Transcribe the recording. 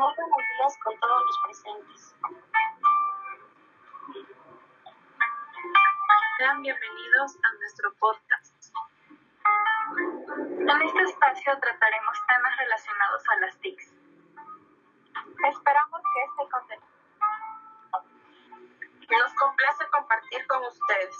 Muy buenos días con todos los presentes. Sean bienvenidos a nuestro podcast. En este espacio trataremos temas relacionados a las TICs. Esperamos que este contenido nos complace compartir con ustedes.